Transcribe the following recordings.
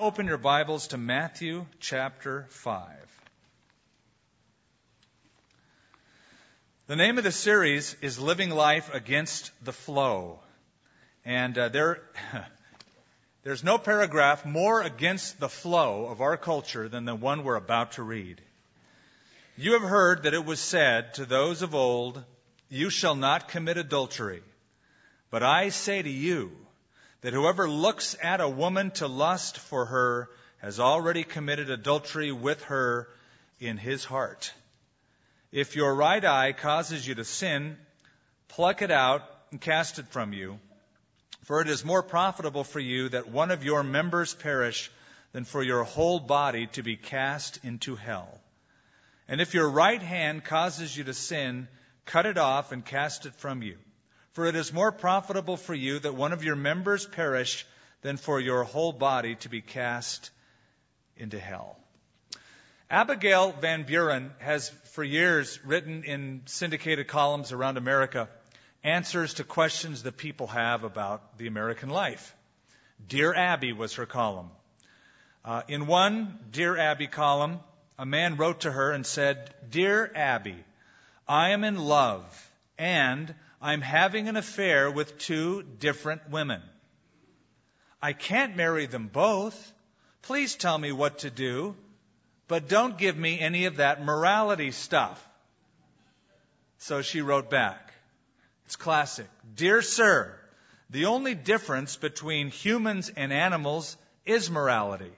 Open your Bibles to Matthew chapter 5. The name of the series is Living Life Against the Flow. And uh, there, there's no paragraph more against the flow of our culture than the one we're about to read. You have heard that it was said to those of old, You shall not commit adultery. But I say to you, that whoever looks at a woman to lust for her has already committed adultery with her in his heart. If your right eye causes you to sin, pluck it out and cast it from you. For it is more profitable for you that one of your members perish than for your whole body to be cast into hell. And if your right hand causes you to sin, cut it off and cast it from you. For it is more profitable for you that one of your members perish than for your whole body to be cast into hell. Abigail Van Buren has for years written in syndicated columns around America answers to questions that people have about the American life. Dear Abby was her column. Uh, in one Dear Abby column, a man wrote to her and said, Dear Abby, I am in love and I'm having an affair with two different women. I can't marry them both. Please tell me what to do, but don't give me any of that morality stuff. So she wrote back. It's classic. Dear sir, the only difference between humans and animals is morality.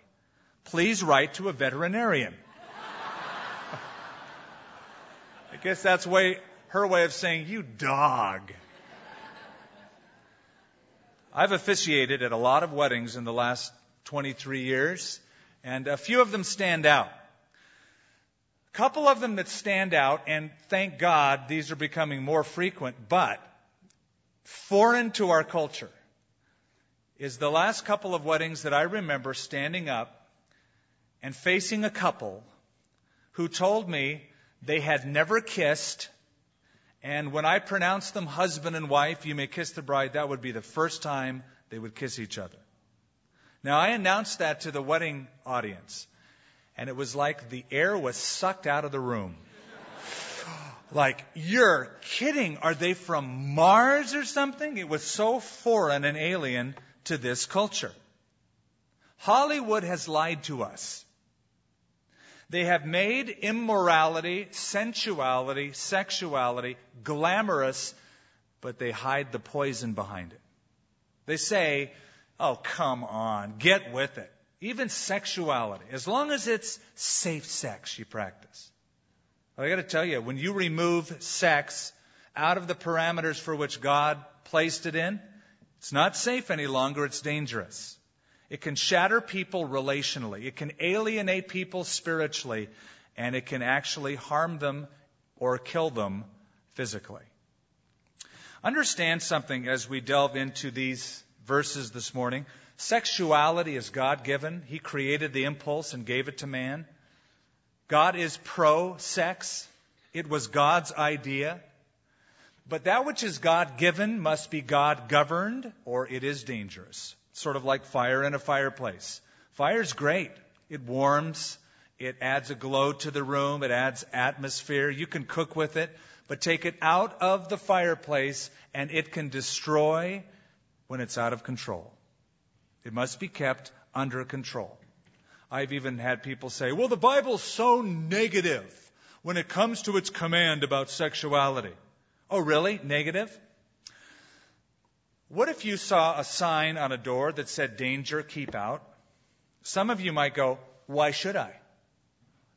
Please write to a veterinarian. I guess that's way her way of saying, you dog. I've officiated at a lot of weddings in the last 23 years, and a few of them stand out. A couple of them that stand out, and thank God these are becoming more frequent, but foreign to our culture, is the last couple of weddings that I remember standing up and facing a couple who told me they had never kissed and when I pronounce them husband and wife, you may kiss the bride, that would be the first time they would kiss each other. Now, I announced that to the wedding audience, and it was like the air was sucked out of the room. like, you're kidding. Are they from Mars or something? It was so foreign and alien to this culture. Hollywood has lied to us. They have made immorality, sensuality, sexuality glamorous, but they hide the poison behind it. They say, oh, come on, get with it. Even sexuality, as long as it's safe sex you practice. I got to tell you, when you remove sex out of the parameters for which God placed it in, it's not safe any longer, it's dangerous. It can shatter people relationally. It can alienate people spiritually. And it can actually harm them or kill them physically. Understand something as we delve into these verses this morning. Sexuality is God given. He created the impulse and gave it to man. God is pro sex. It was God's idea. But that which is God given must be God governed or it is dangerous sort of like fire in a fireplace. Fire's great. It warms. It adds a glow to the room. It adds atmosphere. You can cook with it, but take it out of the fireplace and it can destroy when it's out of control. It must be kept under control. I've even had people say, well, the Bible's so negative when it comes to its command about sexuality. Oh, really? Negative? What if you saw a sign on a door that said, Danger, keep out? Some of you might go, Why should I?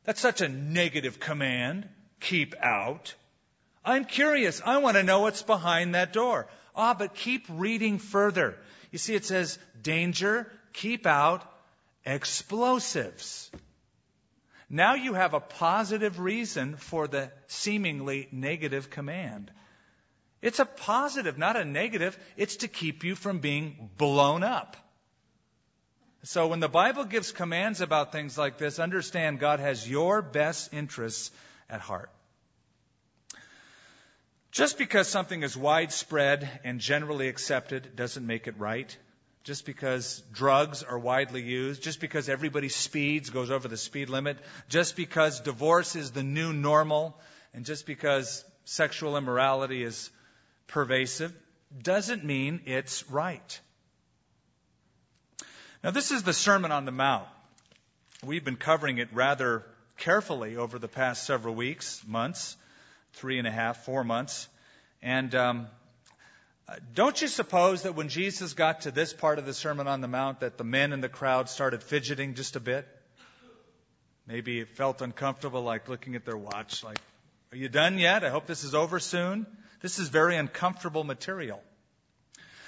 That's such a negative command. Keep out. I'm curious. I want to know what's behind that door. Ah, but keep reading further. You see, it says, Danger, keep out, explosives. Now you have a positive reason for the seemingly negative command. It's a positive, not a negative. It's to keep you from being blown up. So when the Bible gives commands about things like this, understand God has your best interests at heart. Just because something is widespread and generally accepted doesn't make it right. just because drugs are widely used, just because everybody speeds, goes over the speed limit, just because divorce is the new normal, and just because sexual immorality is pervasive, doesn't mean it's right. Now, this is the Sermon on the Mount. We've been covering it rather carefully over the past several weeks, months, three and a half, four months. And um, don't you suppose that when Jesus got to this part of the Sermon on the Mount, that the men in the crowd started fidgeting just a bit? Maybe it felt uncomfortable, like looking at their watch, like, are you done yet? I hope this is over soon. This is very uncomfortable material.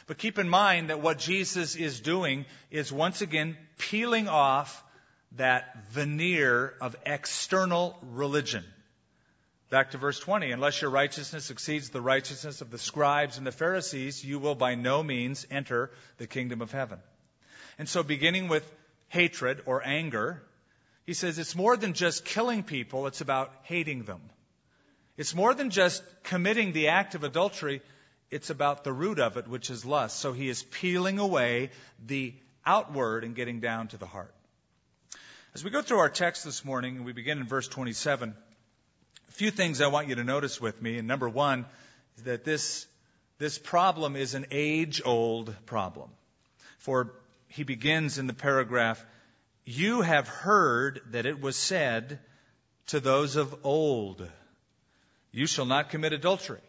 But keep in mind that what Jesus is doing is once again peeling off that veneer of external religion. Back to verse 20. Unless your righteousness exceeds the righteousness of the scribes and the Pharisees, you will by no means enter the kingdom of heaven. And so beginning with hatred or anger, he says it's more than just killing people, it's about hating them. It's more than just committing the act of adultery, it's about the root of it, which is lust. So he is peeling away the outward and getting down to the heart. As we go through our text this morning, and we begin in verse 27, a few things I want you to notice with me. And number one is that this, this problem is an age old problem. For he begins in the paragraph, You have heard that it was said to those of old, You shall not commit adultery.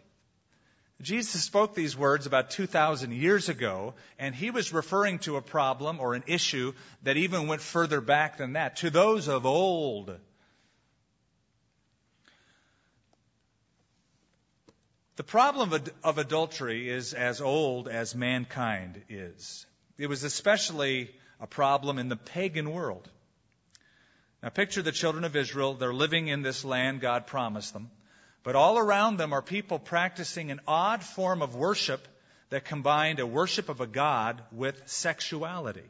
Jesus spoke these words about 2,000 years ago, and he was referring to a problem or an issue that even went further back than that, to those of old. The problem of, adultery is as old as mankind is. It was especially a problem in the pagan world. Now picture the children of Israel. They're living in this land God promised them. But all around them are people practicing an odd form of worship that combined a worship of a god with sexuality.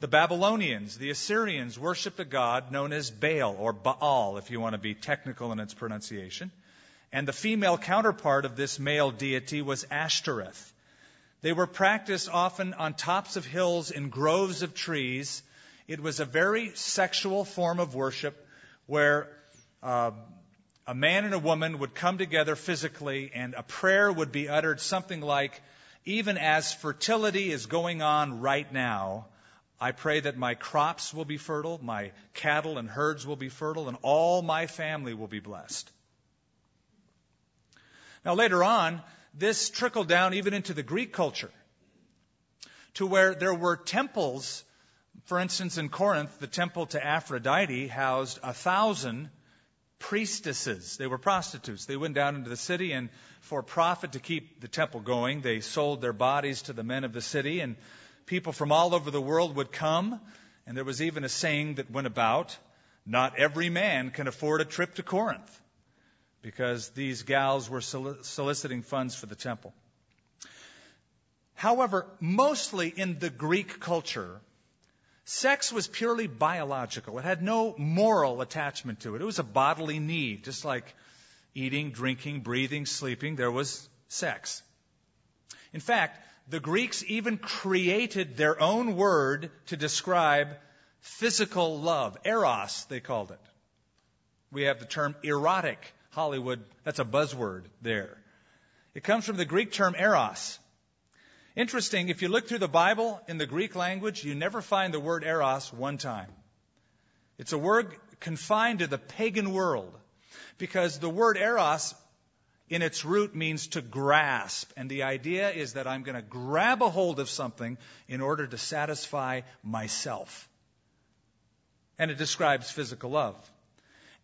The Babylonians, the Assyrians worshiped a god known as Baal or Baal, if you want to be technical in its pronunciation. And the female counterpart of this male deity was Ashtoreth. They were practiced often on tops of hills in groves of trees. It was a very sexual form of worship where uh, a man and a woman would come together physically and a prayer would be uttered something like, even as fertility is going on right now, I pray that my crops will be fertile, my cattle and herds will be fertile, and all my family will be blessed. Now later on, this trickled down even into the Greek culture, to where there were temples. For instance, in Corinth, the temple to Aphrodite housed a thousand priestesses. They were prostitutes. They went down into the city and for profit to keep the temple going, they sold their bodies to the men of the city and people from all over the world would come. And there was even a saying that went about, not every man can afford a trip to Corinth because these gals were soliciting funds for the temple. However, mostly in the Greek culture, Sex was purely biological. It had no moral attachment to it. It was a bodily need, just like eating, drinking, breathing, sleeping. There was sex. In fact, the Greeks even created their own word to describe physical love. Eros, they called it. We have the term erotic. Hollywood, that's a buzzword there. It comes from the Greek term eros. Interesting, if you look through the Bible in the Greek language, you never find the word eros one time. It's a word confined to the pagan world because the word eros in its root means to grasp. And the idea is that I'm going to grab a hold of something in order to satisfy myself. And it describes physical love.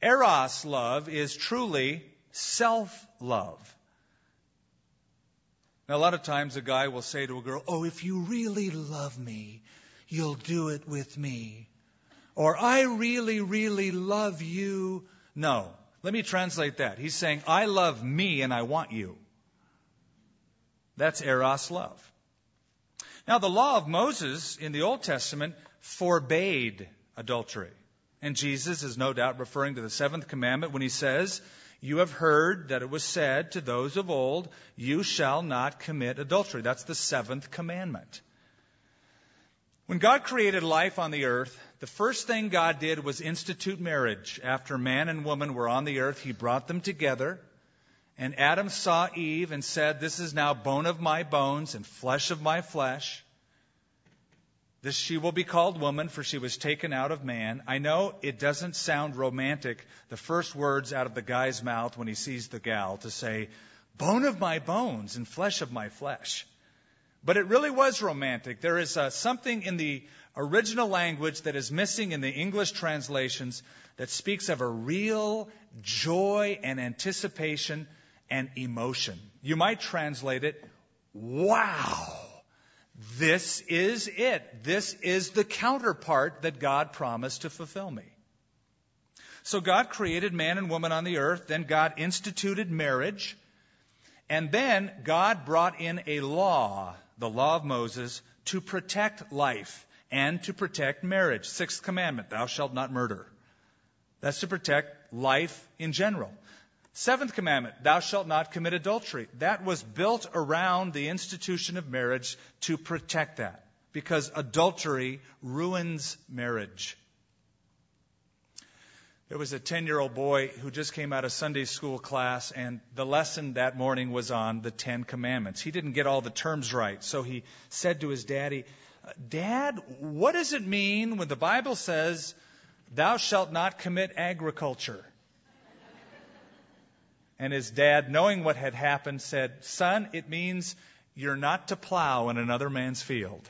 Eros love is truly self love. Now, a lot of times a guy will say to a girl, Oh, if you really love me, you'll do it with me. Or, I really, really love you. No. Let me translate that. He's saying, I love me and I want you. That's Eros love. Now, the law of Moses in the Old Testament forbade adultery. And Jesus is no doubt referring to the seventh commandment when he says, you have heard that it was said to those of old, You shall not commit adultery. That's the seventh commandment. When God created life on the earth, the first thing God did was institute marriage. After man and woman were on the earth, he brought them together. And Adam saw Eve and said, This is now bone of my bones and flesh of my flesh. This she will be called woman, for she was taken out of man. I know it doesn't sound romantic, the first words out of the guy's mouth when he sees the gal to say, bone of my bones and flesh of my flesh. But it really was romantic. There is uh, something in the original language that is missing in the English translations that speaks of a real joy and anticipation and emotion. You might translate it, wow. This is it. This is the counterpart that God promised to fulfill me. So God created man and woman on the earth, then God instituted marriage, and then God brought in a law, the law of Moses, to protect life and to protect marriage. Sixth commandment, thou shalt not murder. That's to protect life in general. Seventh commandment, thou shalt not commit adultery. That was built around the institution of marriage to protect that, because adultery ruins marriage. There was a 10 year old boy who just came out of Sunday school class, and the lesson that morning was on the Ten Commandments. He didn't get all the terms right, so he said to his daddy, Dad, what does it mean when the Bible says, Thou shalt not commit agriculture? And his dad, knowing what had happened, said, Son, it means you're not to plow in another man's field.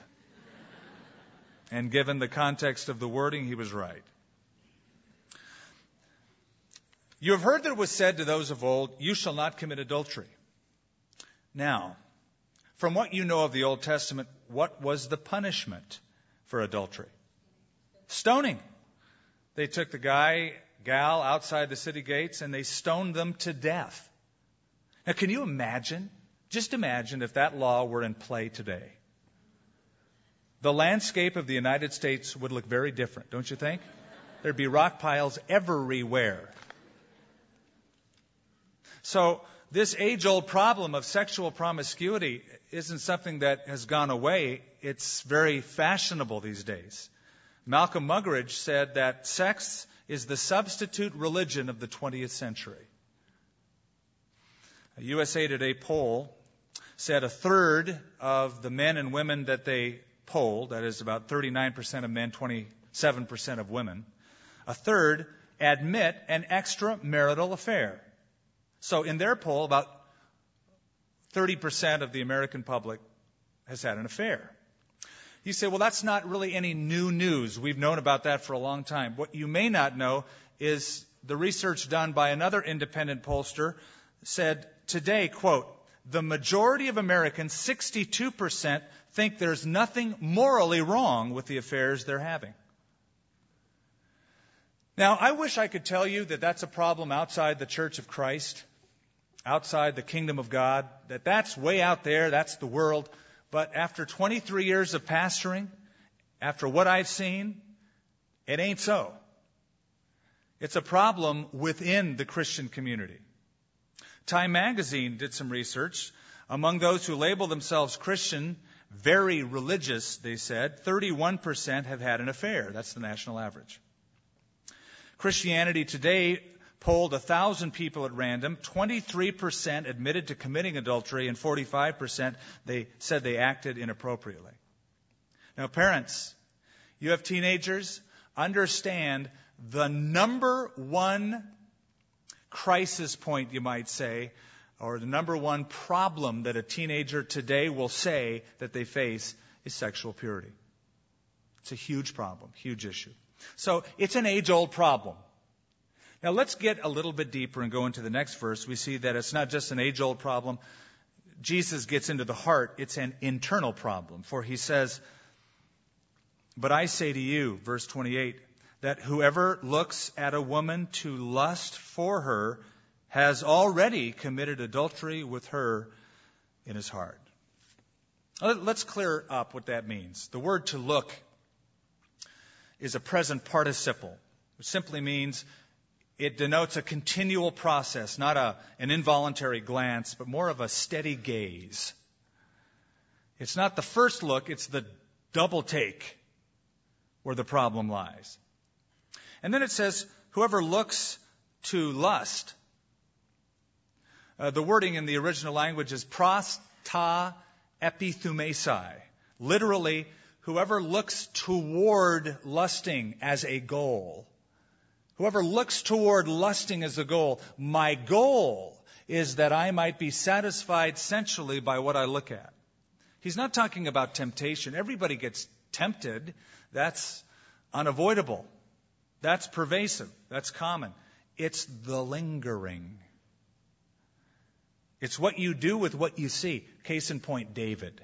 And given the context of the wording, he was right. You have heard that it was said to those of old, You shall not commit adultery. Now, from what you know of the Old Testament, what was the punishment for adultery? Stoning. They took the guy gal outside the city gates and they stoned them to death. Now, can you imagine? Just imagine if that law were in play today. The landscape of the United States would look very different, don't you think? There'd be rock piles everywhere. So, this age old problem of sexual promiscuity isn't something that has gone away. It's very fashionable these days. Malcolm Muggeridge said that sex is the substitute religion of the 20th century. A USA Today poll said a third of the men and women that they polled, that is about 39% of men, 27% of women, a third admit an extramarital affair. So in their poll, about 30% of the American public has had an affair. You say, well, that's not really any new news. We've known about that for a long time. What you may not know is the research done by another independent pollster said today, quote, the majority of Americans, 62%, think there's nothing morally wrong with the affairs they're having. Now, I wish I could tell you that that's a problem outside the Church of Christ, outside the kingdom of God, that that's way out there, that's the world. But after 23 years of pastoring, after what I've seen, it ain't so. It's a problem within the Christian community. Time magazine did some research. Among those who label themselves Christian, very religious, they said, 31% have had an affair. That's the national average. Christianity Today polled 1,000 people at random. 23% admitted to committing adultery, and 45% they said they acted inappropriately. Now, parents, you have teenagers, understand the number one crisis point, you might say, or the number one problem that a teenager today will say that they face is sexual purity. It's a huge problem, huge issue. So it's an age old problem. Now let's get a little bit deeper and go into the next verse. We see that it's not just an age old problem. Jesus gets into the heart. It's an internal problem. For he says, But I say to you, verse 28, that whoever looks at a woman to lust for her has already committed adultery with her in his heart. Let's clear up what that means. The word to look is a present participle, which simply means it denotes a continual process, not a, an involuntary glance, but more of a steady gaze. It's not the first look, it's the double take. where the problem lies. And then it says, whoever looks to lust. Uh, the wording in the original language is pros ta epithumesai. Literally, whoever looks toward lusting as a goal. Whoever looks toward lusting as a goal. My goal is that I might be satisfied sensually by what I look at. He's not talking about temptation. Everybody gets tempted. That's unavoidable. That's pervasive. That's common. It's the lingering. It's what you do with what you see. Case in point, David.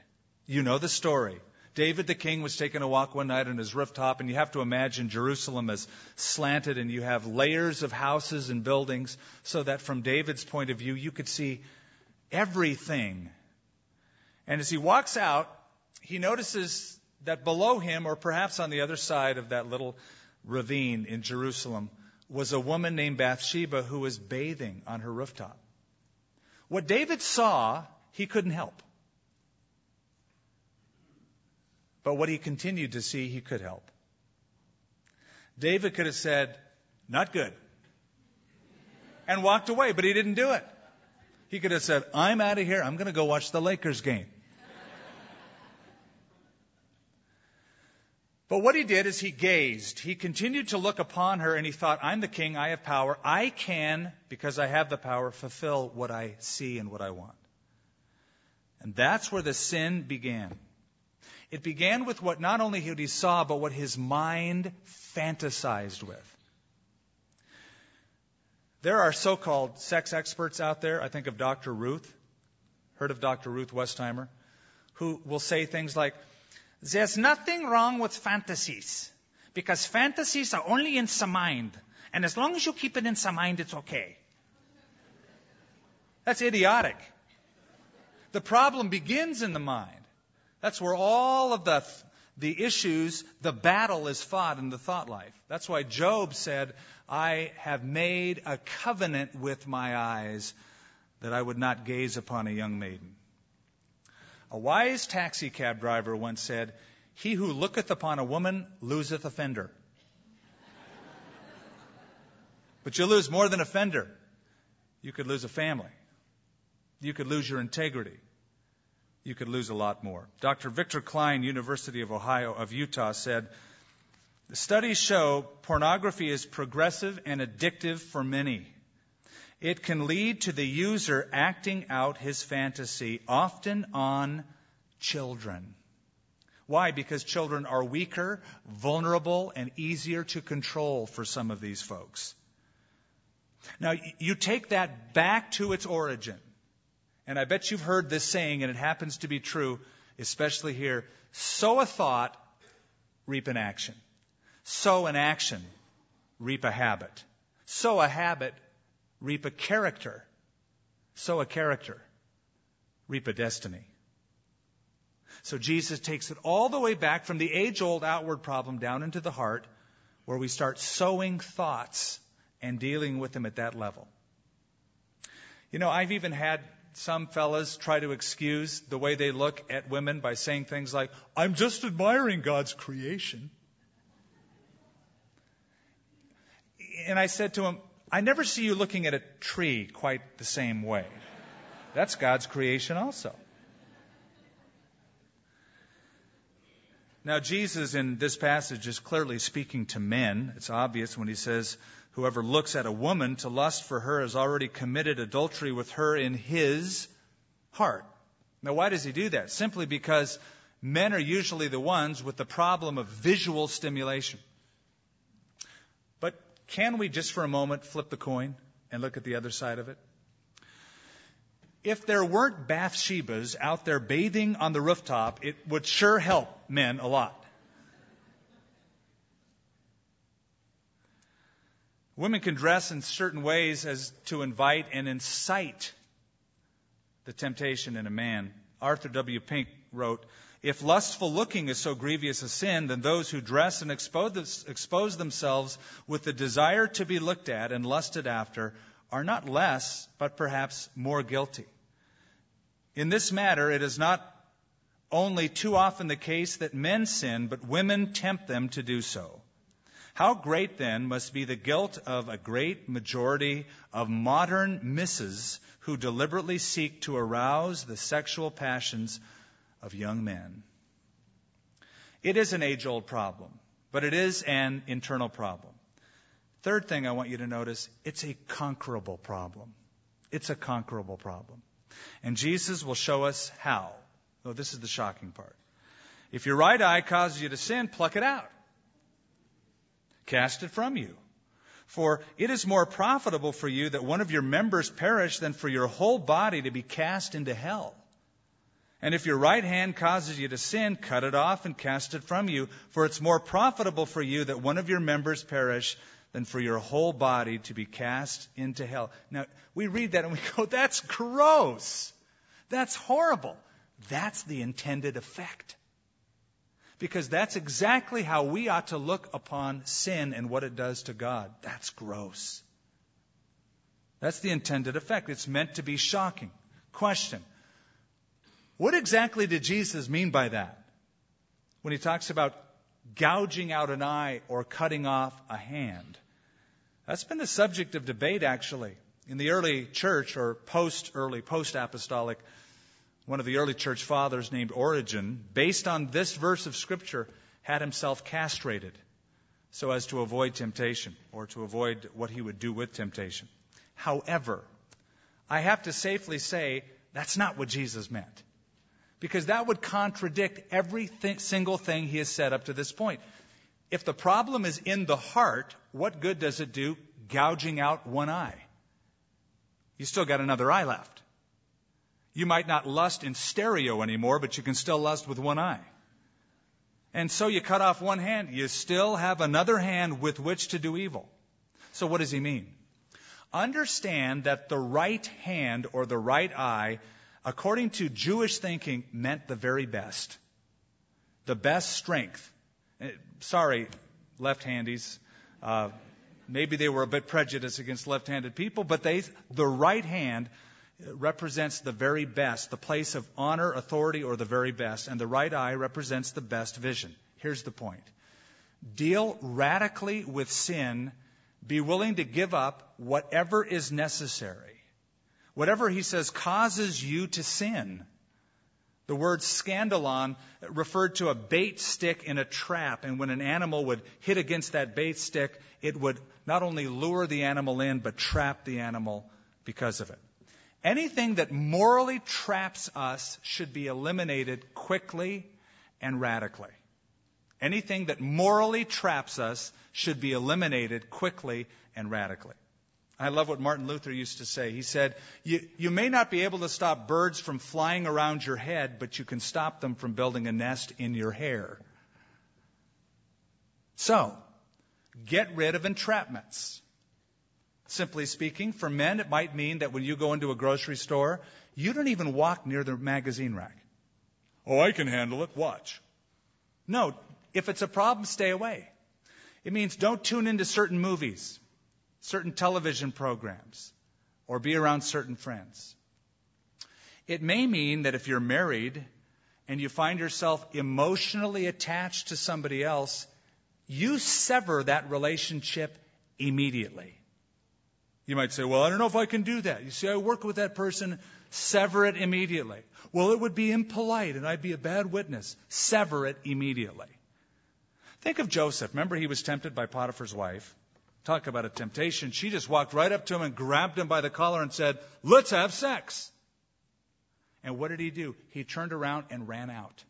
You know the story. David the king was taking a walk one night on his rooftop, and you have to imagine Jerusalem as slanted, and you have layers of houses and buildings, so that from David's point of view, you could see everything. And as he walks out, he notices that below him, or perhaps on the other side of that little ravine in Jerusalem, was a woman named Bathsheba who was bathing on her rooftop. What David saw, he couldn't help. But what he continued to see, he could help. David could have said, Not good, and walked away, but he didn't do it. He could have said, I'm out of here. I'm going to go watch the Lakers game. But what he did is he gazed. He continued to look upon her and he thought, I'm the king, I have power. I can, because I have the power, fulfill what I see and what I want. And that's where the sin began. It began with what not only he saw, but what his mind fantasized with. There are so called sex experts out there. I think of Dr. Ruth. Heard of Dr. Ruth Westheimer? Who will say things like, there's nothing wrong with fantasies because fantasies are only in some mind. And as long as you keep it in some mind, it's okay. That's idiotic. The problem begins in the mind. That's where all of the, the issues, the battle is fought in the thought life. That's why Job said, I have made a covenant with my eyes that I would not gaze upon a young maiden. A wise taxi cab driver once said, He who looketh upon a woman loseth a fender. but you lose more than a fender. You could lose a family. You could lose your integrity. You could lose a lot more. Dr. Victor Cline, University of Ohio of Utah, said, the studies show pornography is progressive and addictive for many. It can lead to the user acting out his fantasy, often on children. Why? Because children are weaker, vulnerable, and easier to control for some of these folks. Now, you take that back to its origin. And I bet you've heard this saying, and it happens to be true, especially here sow a thought, reap an action. Sow an action, reap a habit. Sow a habit, reap a character. Sow a character, reap a destiny. So Jesus takes it all the way back from the age old outward problem down into the heart, where we start sowing thoughts and dealing with them at that level. You know, I've even had some fellas try to excuse the way they look at women by saying things like, I'm just admiring God's creation. And I said to him, I never see you looking at a tree quite the same way. That's God's creation also. Now, Jesus in this passage is clearly speaking to men. It's obvious when he says, Whoever looks at a woman to lust for her has already committed adultery with her in his heart. Now, why does he do that? Simply because men are usually the ones with the problem of visual stimulation. But can we just for a moment flip the coin and look at the other side of it? If there weren't Bathshebas out there bathing on the rooftop, it would sure help men a lot. Women can dress in certain ways as to invite and incite the temptation in a man. Arthur W. Pink wrote, if lustful looking is so grievous a sin, then those who dress and expose, themselves with the desire to be looked at and lusted after are not less, but perhaps more guilty. In this matter, it is not only too often the case that men sin, but women tempt them to do so. How great then must be the guilt of a great majority of modern misses who deliberately seek to arouse the sexual passions of young men. It is an age old problem, but it is an internal problem. Third thing I want you to notice it's a conquerable problem. It's a conquerable problem. And Jesus will show us how. Oh, this is the shocking part. If your right eye causes you to sin, pluck it out. Cast it from you. For it is more profitable for you that one of your members perish than for your whole body to be cast into hell. And if your right hand causes you to sin, cut it off and cast it from you. For it's more profitable for you that one of your members perish than for your whole body to be cast into hell. Now, we read that and we go, that's gross. That's horrible. That's the intended effect. Because that's exactly how we ought to look upon sin and what it does to God. That's gross. That's the intended effect. It's meant to be shocking. Question What exactly did Jesus mean by that? When he talks about gouging out an eye or cutting off a hand. That's been the subject of debate, actually. In the early church, or post early, post apostolic, one of the early church fathers named Origen, based on this verse of Scripture, had himself castrated so as to avoid temptation or to avoid what he would do with temptation. However, I have to safely say that's not what Jesus meant. Because that would contradict every th- single thing he has said up to this point. If the problem is in the heart, what good does it do gouging out one eye? You still got another eye left. You might not lust in stereo anymore, but you can still lust with one eye. And so you cut off one hand, you still have another hand with which to do evil. So what does he mean? Understand that the right hand or the right eye, according to Jewish thinking, meant the very best. The best strength. Eh, sorry, left-handies. Uh, maybe they were a bit prejudiced against left-handed people, but they, the right hand represents the very best, the place of honor, authority, or the very best, and the right eye represents the best vision. Here's the point deal radically with sin, be willing to give up whatever is necessary. Whatever, he says, causes you to sin. The word scandalon referred to a bait stick in a trap, and when an animal would hit against that bait stick, it would not only lure the animal in, but trap the animal because of it. Anything that morally traps us should be eliminated quickly and radically. Anything that morally traps us should be eliminated quickly and radically. I love what Martin Luther used to say. He said, you, you may not be able to stop birds from flying around your head, but you can stop them from building a nest in your hair. So, get rid of entrapments. Simply speaking, for men, it might mean that when you go into a grocery store, you don't even walk near the magazine rack. Oh, I can handle it. Watch. No, if it's a problem, stay away. It means don't tune into certain movies, certain television programs, or be around certain friends. It may mean that if you're married and you find yourself emotionally attached to somebody else, you sever that relationship immediately. You might say, well, I don't know if I can do that. You see, I work with that person. Sever it immediately. Well, it would be impolite and I'd be a bad witness. Sever it immediately. Think of Joseph. Remember, he was tempted by Potiphar's wife. Talk about a temptation. She just walked right up to him and grabbed him by the collar and said, Let's have sex. And what did he do? He turned around and ran out.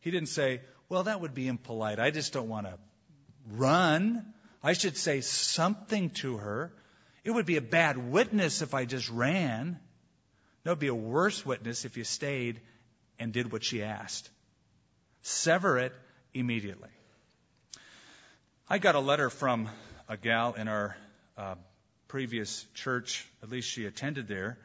He didn't say, Well, that would be impolite. I just don't want to run. I should say something to her. It would be a bad witness if I just ran. No, it would be a worse witness if you stayed and did what she asked. Sever it immediately. I got a letter from a gal in our uh, previous church, at least she attended there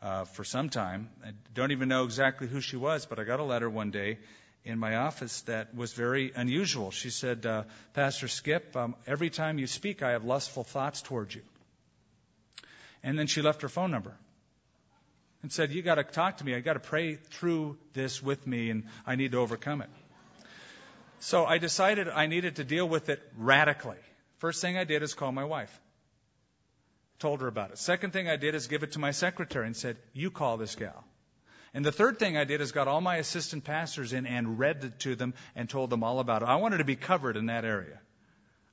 uh, for some time. I don't even know exactly who she was, but I got a letter one day in my office that was very unusual. She said, uh, Pastor Skip, um, every time you speak, I have lustful thoughts towards you. And then she left her phone number. and said, You got to talk to me. I got to pray through this with me, and I need to overcome it. So I decided I needed to deal with it radically. First thing I did is call my wife. Told her about it. Second thing I did is give it to my secretary and said, You call this gal. And the third thing I did is got all my assistant pastors in and read it to them and told them all about it. I wanted to be covered in that area.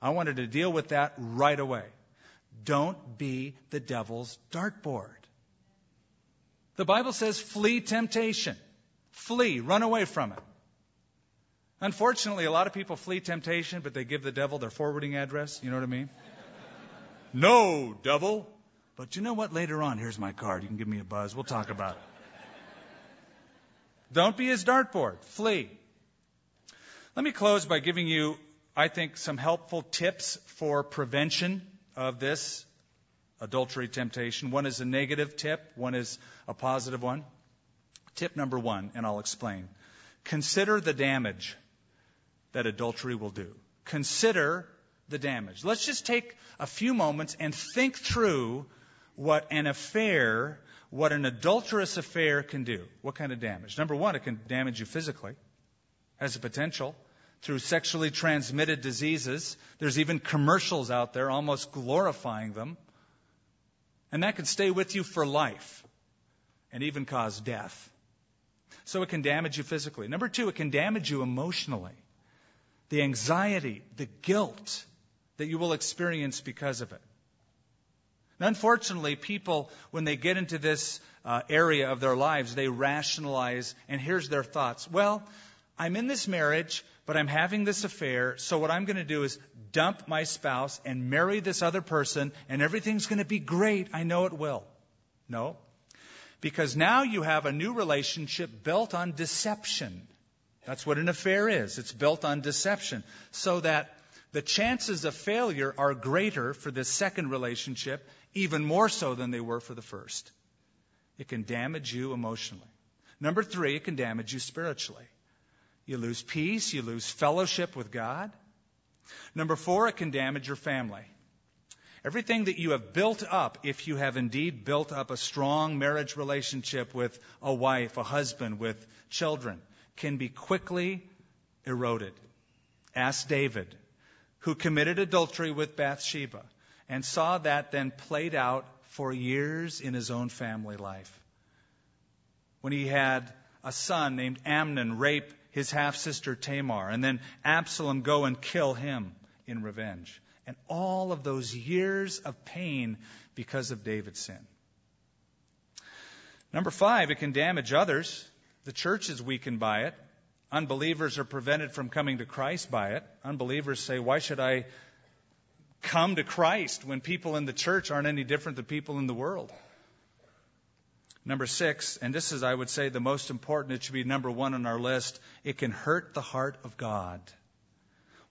I wanted to deal with that right away. Don't be the devil's dartboard. The Bible says flee temptation. Flee, run away from it. Unfortunately, a lot of people flee temptation, but they give the devil their forwarding address. You know what I mean? no, devil. But you know what? Later on, here's my card. You can give me a buzz. We'll talk about it. Don't be his dartboard. Flee. Let me close by giving you, I think, some helpful tips for prevention of this adultery temptation. One is a negative tip, one is a positive one. Tip number one, and I'll explain. Consider the damage that adultery will do. Consider the damage. Let's just take a few moments and think through what an affair what an adulterous affair can do. What kind of damage? Number one, it can damage you physically, has a potential through sexually transmitted diseases. There's even commercials out there almost glorifying them. And that can stay with you for life and even cause death. So it can damage you physically. Number two, it can damage you emotionally. The anxiety, the guilt that you will experience because of it. And Unfortunately, people, when they get into this uh, area of their lives, they rationalize, and here's their thoughts. Well, I'm in this marriage, but I'm having this affair, so what I'm going to do is dump my spouse and marry this other person, and everything's going to be great. I know it will. No. Because now you have a new relationship built on deception. That's what an affair is. It's built on deception. So that the chances of failure are greater for this second relationship even more so than they were for the first. It can damage you emotionally. Number three, it can damage you spiritually. You lose peace, you lose fellowship with God. Number four, it can damage your family. Everything that you have built up, if you have indeed built up a strong marriage relationship with a wife, a husband, with children, can be quickly eroded. Ask David, who committed adultery with Bathsheba and saw that then played out for years in his own family life. When he had a son named Amnon rape his half sister Tamar, and then Absalom go and kill him in revenge. And all of those years of pain because of David's sin. Number five, it can damage others. The church is weakened by it. Unbelievers are prevented from coming to Christ by it. Unbelievers say, Why should I come to Christ when people in the church aren't any different than people in the world. Number six, and this is, I would say, the most important, it should be number one on our list, it can hurt the heart of God.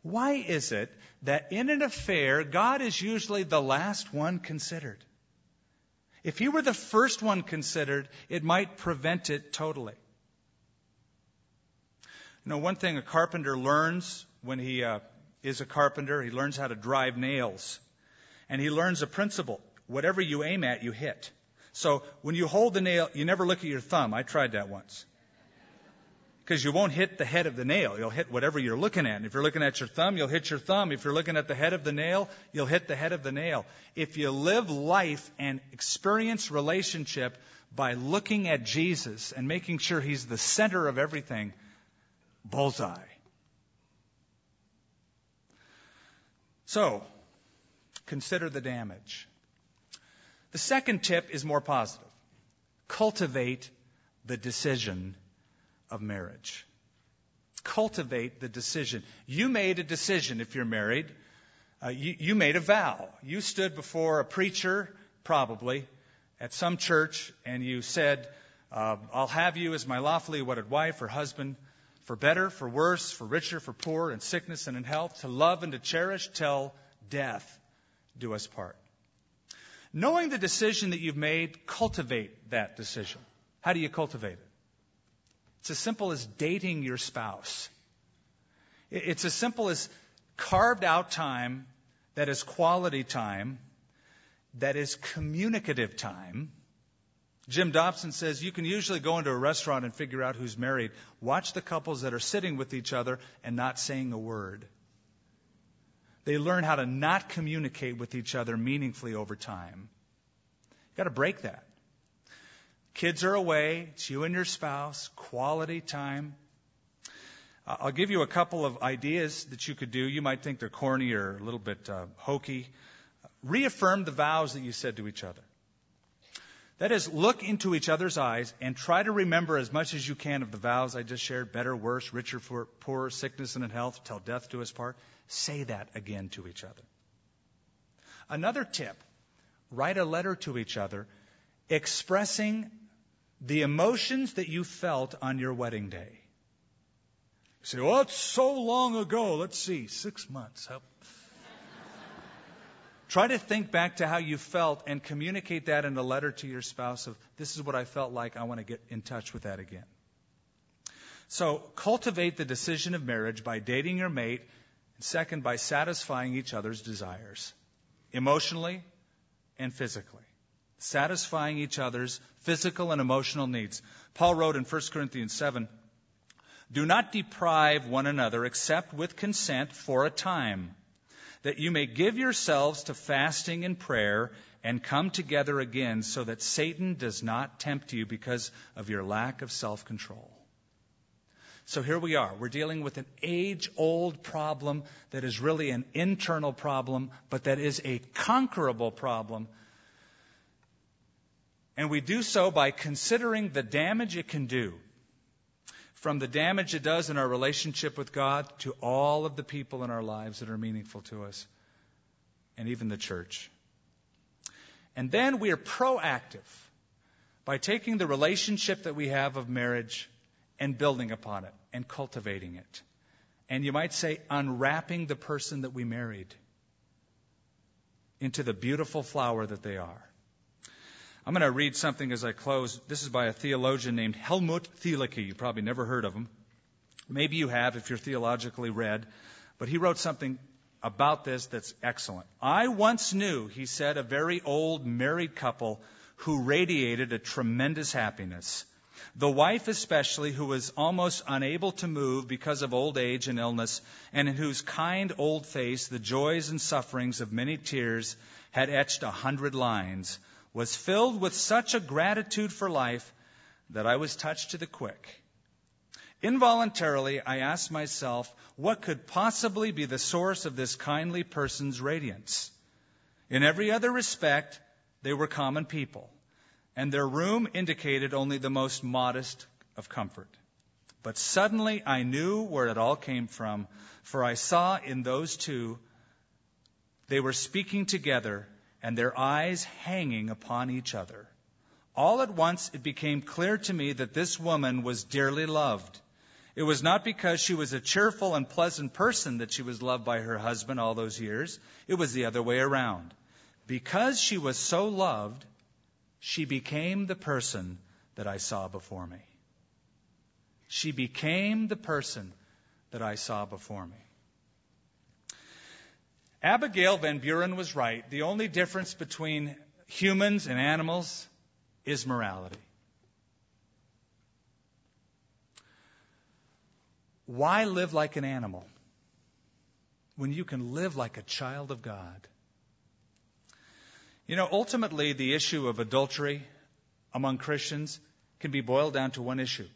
Why is it that in an affair, God is usually the last one considered? If he were the first one considered, it might prevent it totally. You know, one thing a carpenter learns when he uh, is a carpenter. He learns how to drive nails. And he learns a principle. Whatever you aim at, you hit. So when you hold the nail, you never look at your thumb. I tried that once. Because you won't hit the head of the nail. You'll hit whatever you're looking at. And if you're looking at your thumb, you'll hit your thumb. If you're looking at the head of the nail, you'll hit the head of the nail. If you live life and experience relationship by looking at Jesus and making sure he's the center of everything, bullseye. So, consider the damage. The second tip is more positive. Cultivate the decision of marriage. Cultivate the decision. You made a decision if you're married. Uh, you, you made a vow. You stood before a preacher, probably, at some church, and you said, uh, I'll have you as my lawfully wedded wife or husband for better, for worse, for richer, for poor, in sickness and in health, to love and to cherish till death do us part. Knowing the decision that you've made, cultivate that decision. How do you cultivate it? It's as simple as dating your spouse. It's as simple as carved out time that is quality time, that is communicative time, Jim Dobson says you can usually go into a restaurant and figure out who's married. Watch the couples that are sitting with each other and not saying a word. They learn how to not communicate with each other meaningfully over time. You've got to break that. Kids are away, it's you and your spouse, quality time. I'll give you a couple of ideas that you could do. You might think they're corny or a little bit uh, hokey. Reaffirm the vows that you said to each other. That is, look into each other's eyes and try to remember as much as you can of the vows I just shared better, worse, richer, poorer, sickness and in health, till death do us part. Say that again to each other. Another tip write a letter to each other expressing the emotions that you felt on your wedding day. You say, well, it's so long ago. Let's see, six months. How, Try to think back to how you felt and communicate that in a letter to your spouse of this is what I felt like. I want to get in touch with that again. So cultivate the decision of marriage by dating your mate, and second, by satisfying each other's desires, emotionally and physically. Satisfying each other's physical and emotional needs. Paul wrote in 1 Corinthians 7 Do not deprive one another except with consent for a time that you may give yourselves to fasting and prayer and come together again so that Satan does not tempt you because of your lack of self control. So here we are. We're dealing with an age old problem that is really an internal problem, but that is a conquerable problem. And we do so by considering the damage it can do from the damage it does in our relationship with God to all of the people in our lives that are meaningful to us, and even the church. And then we are proactive by taking the relationship that we have of marriage and building upon it and cultivating it. And you might say, unwrapping the person that we married into the beautiful flower that they are. I'm going to read something as I close. This is by a theologian named Helmut Thielicke. You probably never heard of him. Maybe you have if you're theologically read. But he wrote something about this that's excellent. I once knew, he said, a very old married couple who radiated a tremendous happiness. The wife, especially, who was almost unable to move because of old age and illness, and in whose kind old face the joys and sufferings of many tears had etched a hundred lines, was filled with such a gratitude for life that I was touched to the quick. Involuntarily, I asked myself, what could possibly be the source of this kindly person's radiance? In every other respect, they were common people, and their room indicated only the most modest of comfort. But suddenly I knew where it all came from, for I saw in those two they were speaking together and their eyes hanging upon each other. All at once it became clear to me that this woman was dearly loved. It was not because she was a cheerful and pleasant person that she was loved by her husband all those years. It was the other way around. Because she was so loved, she became the person that I saw before me. She became the person that I saw before me. Abigail Van Buren was right. The only difference between humans and animals is morality. Why live like an animal when you can live like a child of God? You know, ultimately, the issue of adultery among Christians can be boiled down to one issue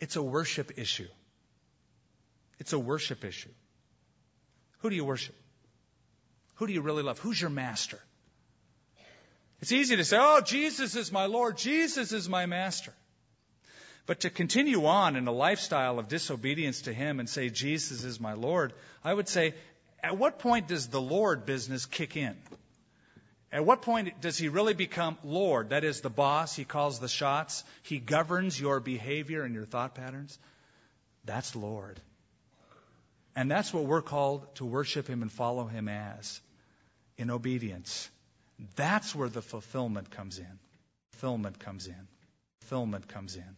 it's a worship issue. It's a worship issue. Who do you worship? Who do you really love? Who's your master? It's easy to say, oh, Jesus is my Lord, Jesus is my master. But to continue on in a lifestyle of disobedience to Him and say, Jesus is my Lord, I would say, at what point does the Lord business kick in? At what point does He really become Lord? That is, the boss, He calls the shots, He governs your behavior and your thought patterns. That's Lord. And that's what we're called to worship Him and follow Him as in obedience. That's where the fulfillment comes in. Fulfillment comes in. Fulfillment comes in.